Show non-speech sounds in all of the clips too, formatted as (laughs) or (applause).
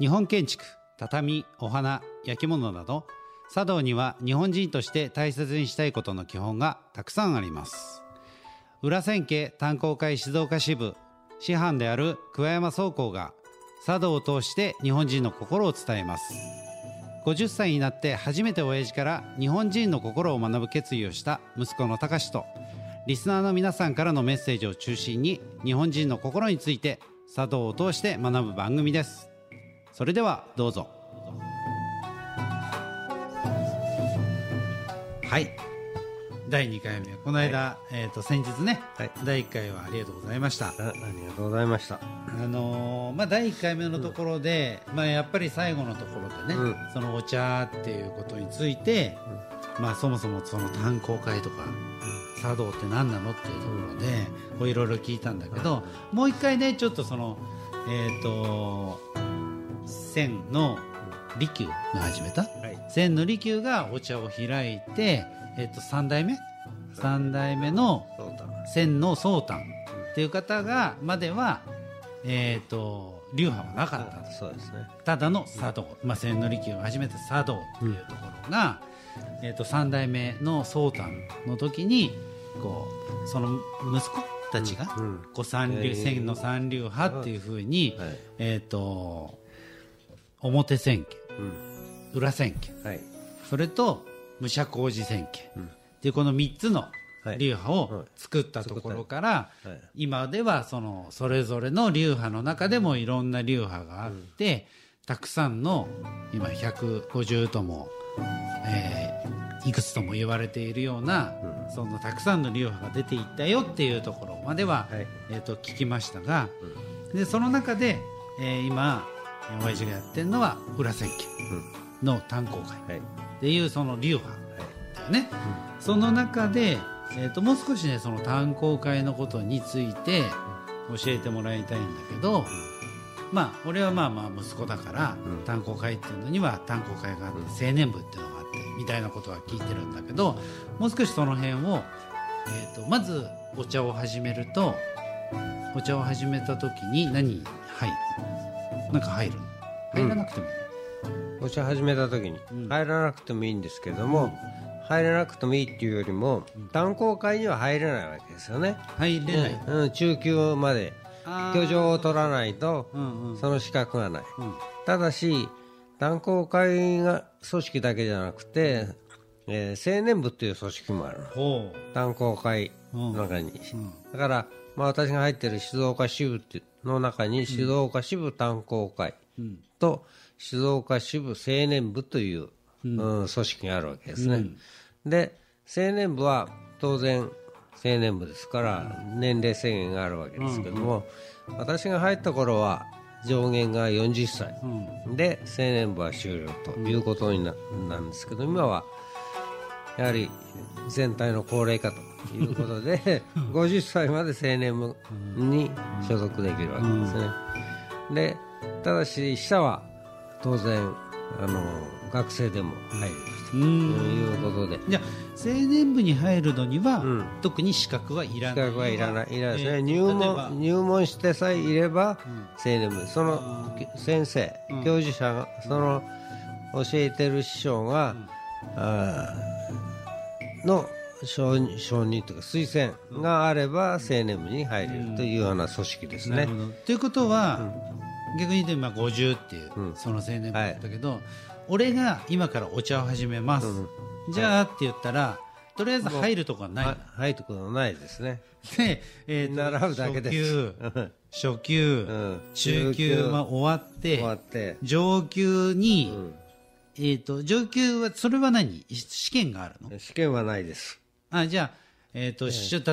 日本建築畳お花焼き物など茶道には日本人として大切にしたいことの基本がたくさんあります。裏千家炭鉱会静岡支部師範である桑山総工が茶道を通して日本人の心を伝えます。50歳になって初めて親父から日本人の心を学ぶ決意をした息子の隆とリスナーの皆さんからのメッセージを中心に日本人の心について茶道を通して学ぶ番組です。それではどうぞ。はい。第2回目。この間、えー、と先日ね、はい。第1回はありがとうございました。あありがとうございました？あのーまあ、第1回目のところで、まあ、やっぱり最後のところでね、うん。そのお茶っていうことについて、まあ、そもそもその炭鉱会とか茶道って何なのっていうところでこういろいろ聞いたんだけど、もう一回ねちょっとそのえっ、と千の利休が始めた、はい。千の利休がお茶を開いて、えっと3代目？3代目の。千の宗丹っていう方がまでは、えー、と流派はなかったそうですね。ただの茶道、まあ、千利休が始めた茶道っていうところが、えー、と3代目の宗丹の時にこうその息子たちが、うんこう三流えー千の三流派っていうふうに、はい。えー、と表千家うん。裏千家はい。それと武者小路千家、うん。っていうこの3つのはい。流派を作ったところから、はい。今ではそのそれぞれの流派の中でもいろんな流派があって、たくさんの今150とも、えーいくつとも言われているような、そのたくさんの流派が出ていったよっていうところまでは、はい。えー、と聞きましたが、でその中で、えー今親父がやってるのは裏千家の炭鉱会。はい。っていうその流派だよね、その中で、えー、ともう少しねその炭鉱会のことについて教えてもらいたいんだけど、まあ俺はまあまあ息子だから、うん。炭鉱会っていうのには炭鉱会があって、青年部っていうのがあってみたいなことは聞いてるんだけどもう少しその辺を、えー、とまずお茶を始めるとお茶を始めた時に何入る？なんか入る？入らなくてもいい、お茶始めた時にうん。入らなくてもいいんですけども、入らなくてもいいっていうよりも、炭鉱会には入れないわけですよね。入れない、うん、中級まで居城を取らないと、その資格がない。うん。ただし、炭鉱会が組織だけじゃなくて、えー青年部っていう組織もある炭鉱会の中に。だから、まあ、私が入ってる静岡支部っての中に静岡支部炭鉱会うん。と静岡支部青年部という、うん。組織があるわけですね。で、青年部は当然青年部ですから年齢制限があるわけですけども、私が入った頃は上限が40歳。うん。で青年部は終了ということにな,、なんですけど今はやはり全体の高齢化ということで50歳まで青年部に所属できるわけですね。でただし下は当然あの学生でも入るとうんいうことで。じゃあ青年部に入るのには、うん。特に資格はいら資ない。格はいらない。いらないですね、えー入門入門してさえいれば青年部。その先生、うん。教授者がその教えてる師匠が、あーの承認というか推薦があれば青年部に入れるというような組織ですね。ということは、逆に言うと今50っていう、うんその青年部だったけど、俺が今からお茶を始めます、じゃあって言ったらとりあえず入るとこはない。入ってことはないですね。で、えーと習うだけです。初級初級、うん。中級終わって上級に、んえー、と上級はそれは何？試験があるの？試験はないです。あじゃあ、えーと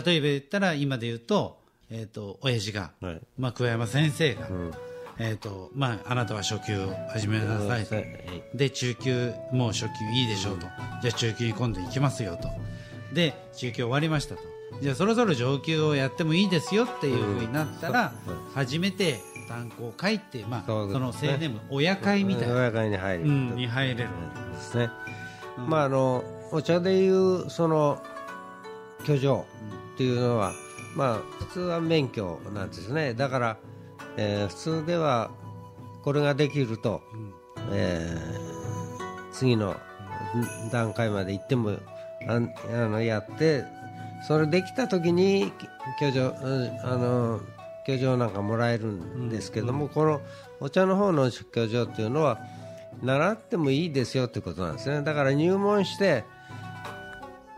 例えば言ったら今で言うと,、えー、と親父が、はい。まあ、桑山先生が、ん。えーとまあ、あなたは初級を始めなさいと、はいで中級もう初級いいでしょうと、じゃあ中級に今度行きますよと。で中級終わりましたと。じゃあそろそろ上級をやってもいいですよっていうふうになったら、初めて炭鉱会って、まあ、そうその青年部親会みたいな、親会に入る、う。ん、に入れる、ですね、まああのお茶でいうその居城っていうのは、まあ普通は免許なんですね。だから、えー普通ではこれができると、えー次のん段階まで行ってもあんあのやってそれできた時に居城うんあの居城なんかもらえるんですけども、このお茶の方の居城っていうのは習ってもいいですよってことなんですね。だから入門して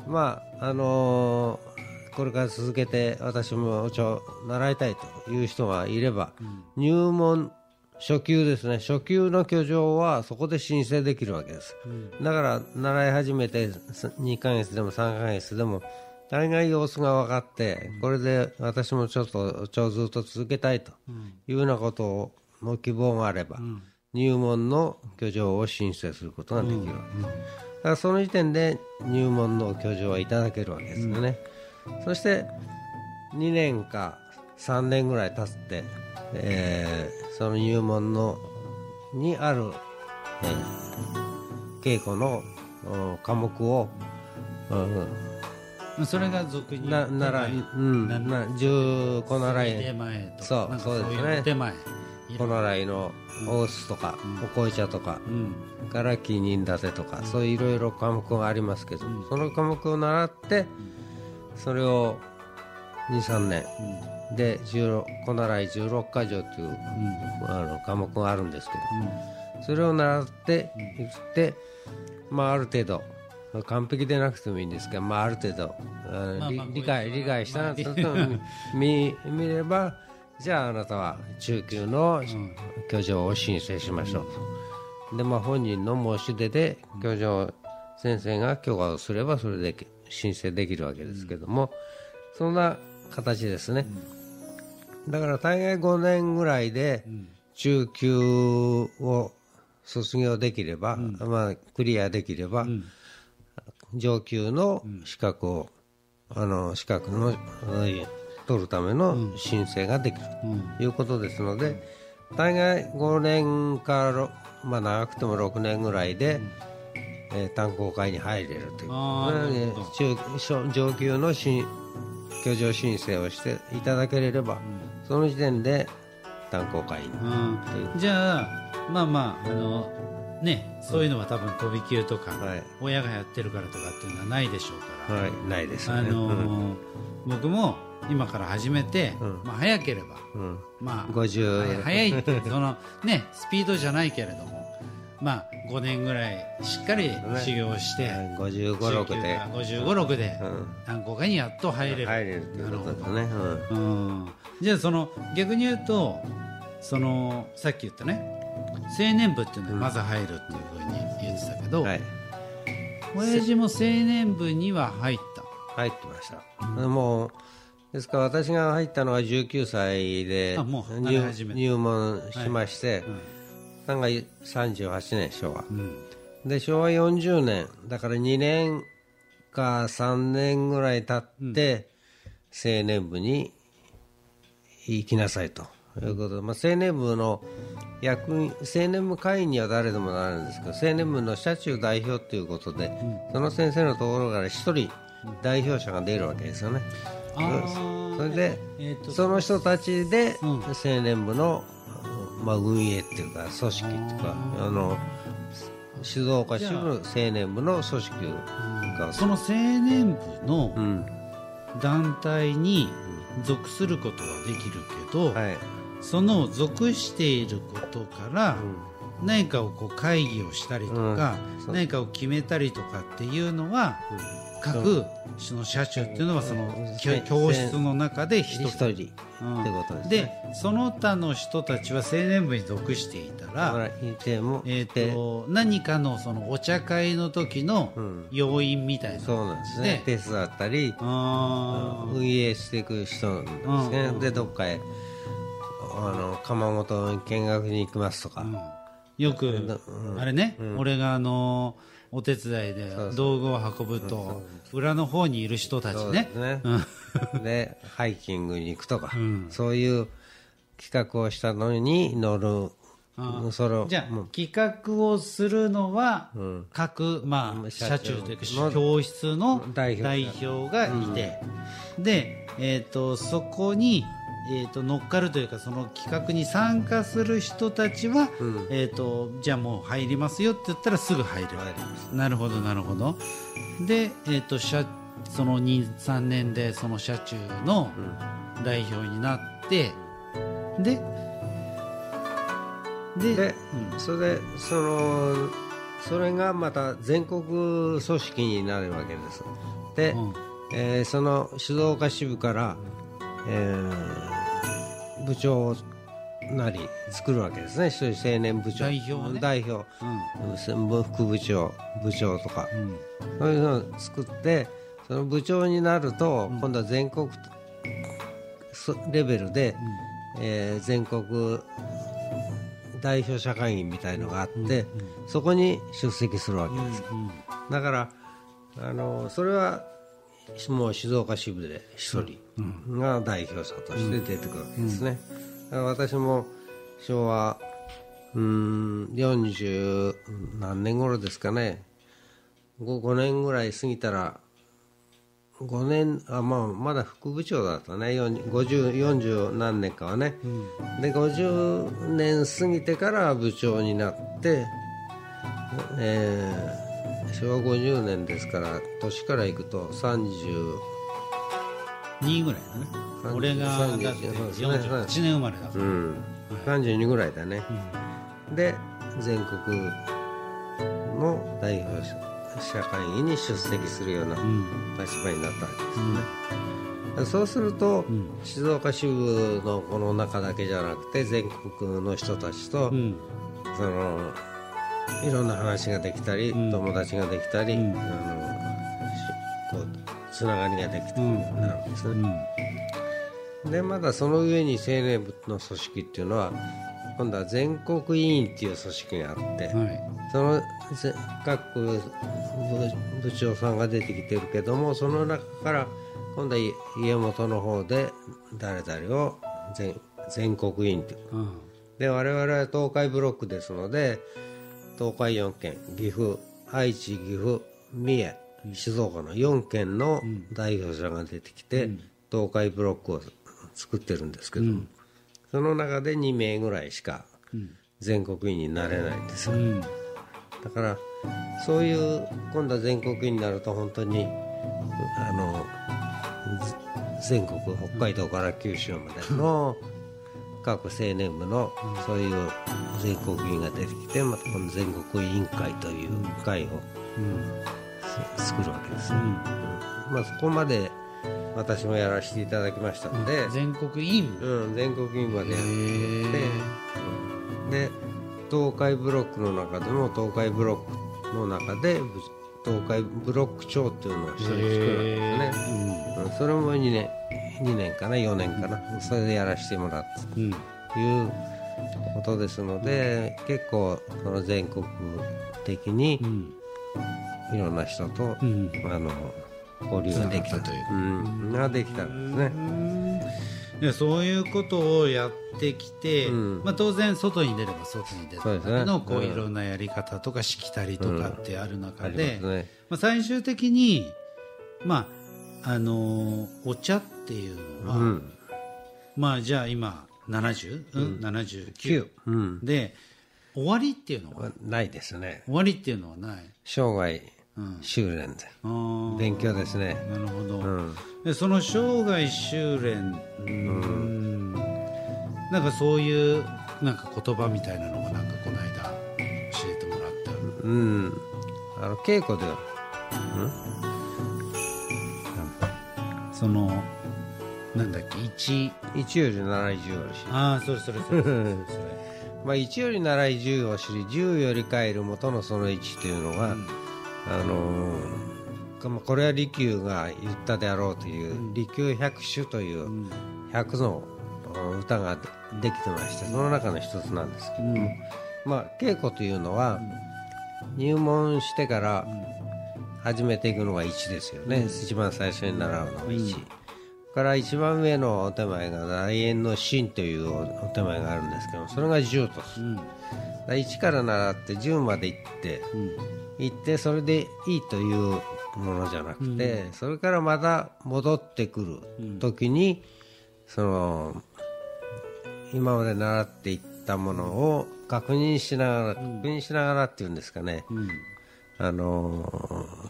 まああのーこれから続けて私もお茶を習いたいという人がいれば、入門初級ですね。初級の居城はそこで申請できるわけです、だから習い始めて2ヶ月でも3ヶ月でも大概様子が分かってこれで私もちょっとお茶をずっと続けたいというようなことをの希望があれば、入門の居城を申請することができるわけです、だからその時点で入門の居城はいただけるわけですよね、そして2年か3年ぐらい経って、えーその入門のにある、えー稽古のお科目を、うんそれが俗にななら、うん、なな十小習手い前とか。そうそうですね。手前。小習いの大須とか、お紅茶とか、うん。から木人立てとか、そういういろいろ科目がありますけど、その科目を習ってそれを23年。で16小習い16か条という、あの科目があるんですけど、それを習っていって、まあ、ある程度完璧でなくてもいいんですけど、まあ、ある程度まあまあ理理解理解したまあら、見 (laughs) 見ればじゃああなたは中級の居城を申請しましょうと。でまあ、本人の申し出で居城先生が許可をすればそれで申請できるわけですけども、そんな形ですね、だから大概5年ぐらいで中級を卒業できれば、まあ、クリアできれば、上級の資格を、あの資格の、えー取るための申請ができるということですので、大概5年からろ、まあ、長くても6年ぐらいで、えー炭鉱会に入れるという。中小上級の新居城申請をしていただければ、その時点で炭鉱会に、うん。じゃあまあまああのねそういうのは多分飛び級とか、はい。親がやってるからとかっていうのはないでしょうから、はい、ないですよあね。のー僕も今から始めて、うん。まあ、早ければ、うん。うんまあ50早いってそのねスピードじゃないけれどもまあ5年ぐらいしっかり修行して、55、6で、5 5 6でうん。何校かにやっと入れる。入れるということですね。うん。うん。じゃあその逆に言うとそのさっき言ったね青年部っていうのにまず入るっていうふうに言ってたけど、はい、親父も青年部には入った。入ってました。もうですから私が入ったのは19歳で入門しまして、うんなんか38年昭和、うん。で昭和40年だから2年か3年ぐらい経って、青年部に行きなさいということで、まあ、青年部の役員青年部会員には誰でもなるんですけど青年部の社中代表ということで、その先生のところから一人代表者が出るわけですよね。あーそれで、えーとその人たちでうん。青年部の、まあ、運営っていうか組織っていうかあの静岡支部青年部の組織が。その青年部のうん。団体に属することはできるけど、はいその属していることから、何かをこう会議をしたりとか、何かを決めたりとかっていうのは、各その社長っていうのはその教室の中で一一人。でその他の人たちは青年部に属していたらえと何かのそのお茶会の時のうん。要員みたいな。そうなんですね。手伝ったり運営していく人なんですね、うん。でどっかへあの窯元に見学に行きますとか、よく、うん。あれね、俺があのお手伝いで道具を運ぶと裏の方にいる人たちね。ね、(laughs) でハイキングに行くとか、ん。そういう企画をしたのに乗る。あーそれをじゃあ、企画をするのは、各、まあ、社社長長というかの教室の代代表表がいて、で、えー、とそこに、えー、と乗っかるというかその企画に参加する人たちは、えー、とじゃあもう入りますよって言ったらすぐ入るなるほどなるほど。で、えー、と社その23年でその社中の代表になって、ででで、それでそのそれがまた全国組織になるわけです。で、うん。えーその静岡支部から、えー部長なり作るわけですね。一人青年部長。代表をね。代表。うん。副部長部長とか、そういうのを作ってその部長になると、今度は全国そレベルで、えー全国代表社会議みたいのがあって、そこに出席するわけです、だからあのそれはもう静岡支部で一人が代表者として出てくるわけですね、だから私も昭和うーん40何年頃ですかね。5, 5年ぐらい過ぎたら5年あ、まあ、まだ副部長だったね。40 50 40何年かはね、で50年過ぎてから部長になって、えー昭和50年ですから年からいくと30 2ぐらいだね。30俺がだってそうですね48年生まれだから、うん、32ぐらいだね、で全国の代表者社会議に出席するような立場になったわけですね、そうすると、静岡支部のこの中だけじゃなくて全国の人たちと、うん。そのいろんな話ができたり、友達ができたり、あのしこうつながりができたり。なるんですね、でまだその上に青年部の組織っていうのは今度は全国委員っていう組織があって、はい。そのぜ各部部長さんが出てきてるけどもその中から今度は家元の方で誰々を全全国委員という。うん。で我々は東海ブロックですので東海4県岐阜愛知岐阜三重静岡の4県の代表者が出てきて、東海ブロックを作ってるんですけど、その中で2名ぐらいしか全国委員になれないんですよ、うん。だからそういう今度は全国委員になると本当にあのず全国北海道から九州までの各青年部のそういう全国委員が出てきてまたこの全国委員会という会をす作るわけですね、うん。まあ、そこまで私もやらせていただきましたので、全国委員うん、全国委員までやってで東海ブロックの中でも東海ブロックの中でぶ東海ブロック長っていうのを一人作るわけですね、うん。それも2年2年かな4年かな。それでやらせてもらったとうん。いうことですので結構その全国的にうん。いろんな人と、うん。あの交流ができたという。うん、ができたんですね。でそういうことをやってきて、うん。まあ、当然外に出れば外に出たそうですね。のこううんいろんなやり方とかしきたりとかってある中ありで、ますね。まあ、最終的に、まああのーお茶っていうのは、うん。まあじゃあ今70、うん？79うん。で終わりっていうのは？ないですね。終わりっていうのはない？生涯うん修練で。あー勉強ですね。なるほど、うん。でその生涯修練うーんなんかそういうなんか言葉みたいなのがなんかこの間教えてもらったうん。あの、稽古では、そのなんだっけ？一一より習い十より知り。ああそれそれそれ。(laughs) それまあ、一より習い十を知り、十より帰る元のその一というのは、あのーまあこれは利休が言ったであろうという、利休百首という百のうん歌ができてまして、その中の一つなんですけども、まあ、稽古というのは、入門してから始めていくのが一ですよね、一番最初に習うのが一。それかから一番上のお手前が大円の真というお手前があるんですけどそれが10とす。る、うん。だから1から習って10まで行って行ってそれでいいというものじゃなくて、それからまた戻ってくる時に、その今まで習っていったものを確認しながら、確認しながらっていうんですかね、あの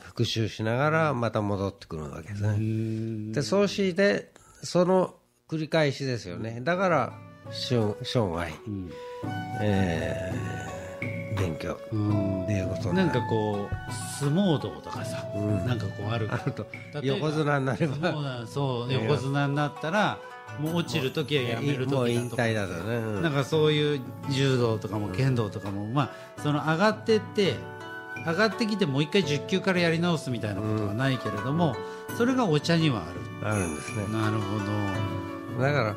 復習しながらまた戻ってくるわけですね。でそうしてその繰り返しですよね。だから生生涯、えー勉強。うん。っていうことになんかこう相撲道とかさ、なんかこうあるあると。横綱になれば。そう横綱になったらもう落ちる時はやめる時だとか。引退だとね、うん。なんかそういう柔道とかも剣道とかも、まあその上がってって上がってきてもう一回10級からやり直すみたいなことはないけれども、それがお茶にはああるんですね。るなるほど、だからうん。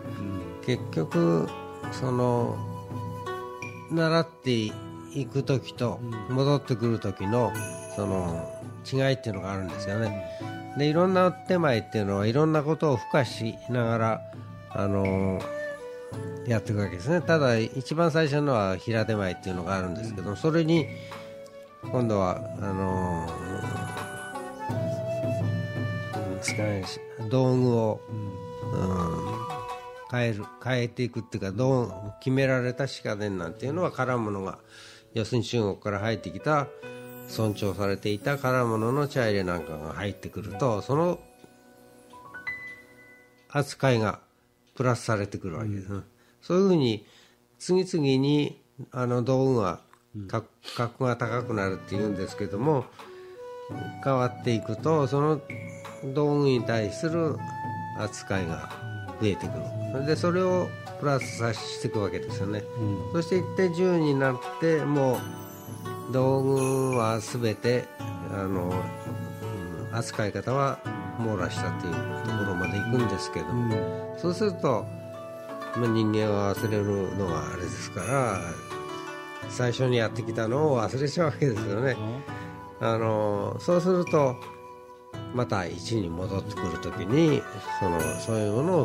結局その習っていく時と戻ってくる時のその違いっていうのがあるんですよね。でいろんな手前っていうのはいろんなことを付加しながらあのやっていくわけですね。ただ一番最初のは平手前っていうのがあるんですけどそれに今度はあのなんですかね道具を、うん変える変えていくっていうかどう決められた鹿伝なんていうのは絡むのが要するに中国から入ってきた尊重されていた絡むのの茶入れなんかが入ってくるとその扱いがプラスされてくるわけです、ねそういうふうに次々にあの道具が格格が高くなるっていうんですけども変わっていくとその道具に対する扱いが増えてくる。それでそれをプラスさしていくわけですよね、そして一定10になってもう道具は全てあの、うん扱い方は網羅したというところまで行くんですけども、そうすると、まあ、人間は忘れるのがあれですから最初にやってきたのを忘れちゃうわけですよね。あのそうするとまた1に戻ってくるときにそのそういうものを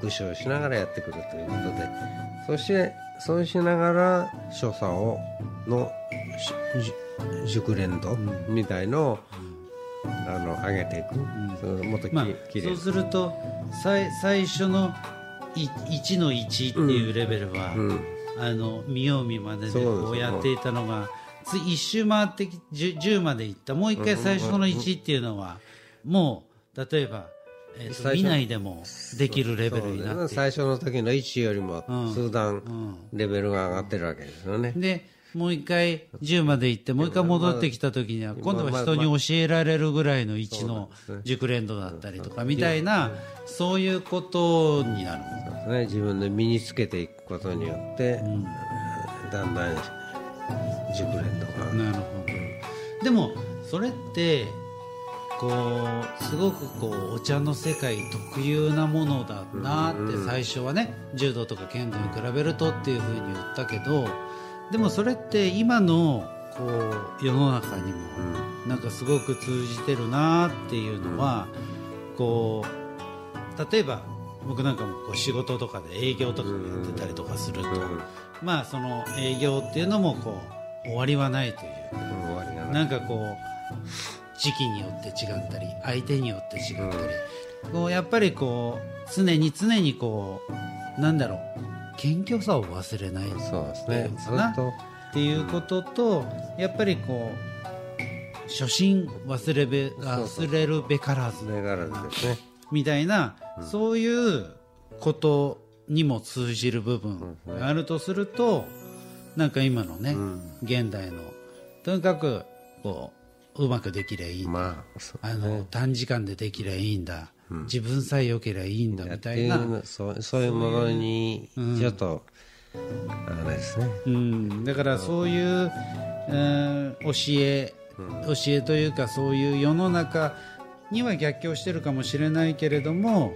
復習しながらやってくるということでそしてそうしながら所作をの熟練度みたいのを、あの上げていく、そのもっとき、まあきれいそうすると最最初のい1の1っていうレベルは、うんあの見よう見まねでですこうやっていたのがつ一周回ってき 10, 10までいった。もう一回最初の1っていうのはもう例えば、えー見ないでもできるレベルになって。ね。最初の時の1よりもうん。数段レベルが上がってるわけですよね。でもう一回10まで行ってもう一回戻ってきた時には今度は人に教えられるぐらいの1の熟練度だったりとかみたいなそういうことになるね、自分で身につけていくことによって、だんだん熟練度がなるほど。でもそれってこうすごくこうお茶の世界特有なものだなって最初はね柔道とか剣道に比べるとっていうふうに言ったけどでもそれって今のこう世の中にもなんかすごく通じてるなっていうのはこう例えば僕なんかもこう仕事とかで営業とかもやってたりとかするとまあその営業っていうのもこう終わりはないという。なんかこう時期によって違ったり相手によって違ったり、こうやっぱりこう常に常にこうなんだろう謙虚さを忘れないそうですね。っと。っていうこととやっぱりこう初心忘れべ忘れるべからず。みたいな、そういうことにも通じる部分があるとすると、なんか今のね、現代のとにかくこううまくできりゃいいんだ、まあそうあの短時間でできりゃいいんだ、自分さえ良けりゃいいんだみたいな、っていうのそうそういうものにちょっと、あれですね。うん、だからそういう、えー教え、教えというかそういう世の中には逆行してるかもしれないけれども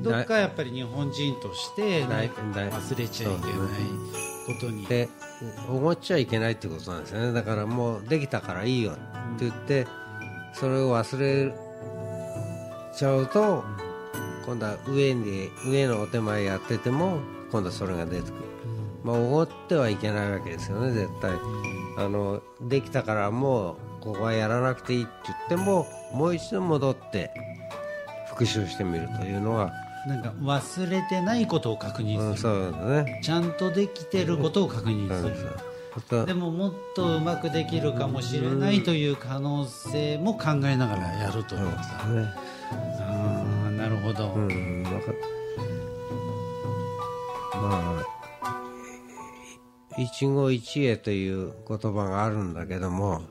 どっかやっぱり日本人として忘れちゃいけないことに、で思っちゃいけないってことなんですよね。だからもうできたからいいよって言ってそれを忘れちゃうと今度は上に上のお手前やってても今度はそれが出てくる、まあおごってはいけないわけですよね絶対、あのできたからもうここはやらなくていいって言ってももう一度戻って復習してみるというのが、なんか忘れてないことを確認うん、する、そうだね。ちゃんとできてることを確認する、あとでももっとうまくできるかもしれないという可能性も考えながらやるというかさ、ねああなるほど、うん、まあ一期一会という言葉があるんだけども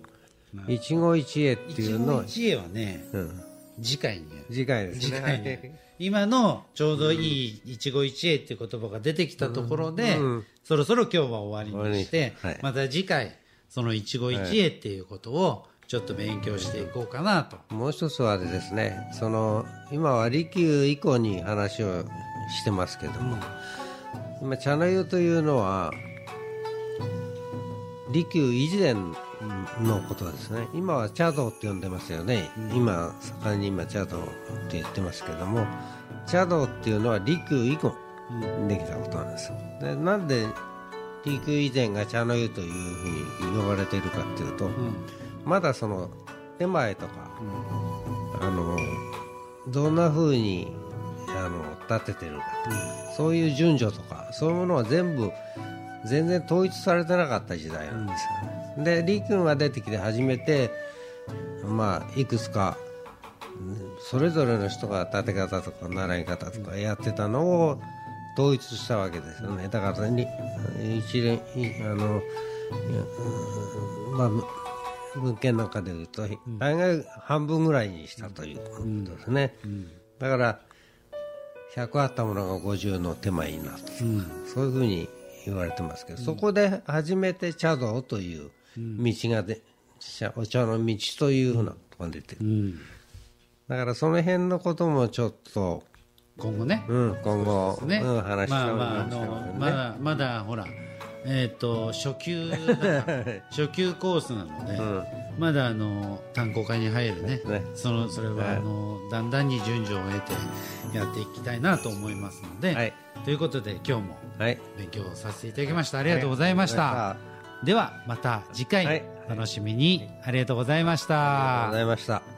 一期一会っていうのは、一期一会はねうん、次回に次回です次ね今のちょうどいい一期一会っていう言葉が出てきたところで、うんそろそろ今日は終わりにして、はい。また次回その一期一会っていうことをちょっと勉強していこうかなと、もう一つはですね。その今は利休以降に話をしてますけども、今茶の湯というのは利休以前のことですね。今は茶道って呼んでますよね、今盛んに今茶道って言ってますけども。茶道っていうのは利休以降できたことなんです。でなんで利休以前が茶の湯というふうに呼ばれているかっていうと、まだその手前とか、あのどんなふうにあの立ててるかと、そういう順序とかそういうものは全部全然統一されてなかった時代なんですよ、で李君が出てきて初めてまあいくつかうんそれぞれの人が立て方とか習い方とかやってたのを統一したわけですよね。だからに一連いあのまあ文献なんかでいうと大概半分ぐらいにしたということですね、だから100あったものが50の手前になった、そういうふうに言われてますけど、そこで初めて茶道という道がで、茶お茶の道というふうなことが出てる、うん。だからその辺のこともちょっと、今後ね、うん、今後、ね、うん、話したいまあまあまだまだほらえっ、と初級 (laughs) 初級コースなので、まだあの単行会に入るね。ね。そのそれは、はい。あのだんだんに順序を得てやっていきたいなと思いますので、はい。ということで今日もはい、勉強させていただきました。ありがとうございました、あではまた次回、楽しみに。ありがとうございました。りがとうございました。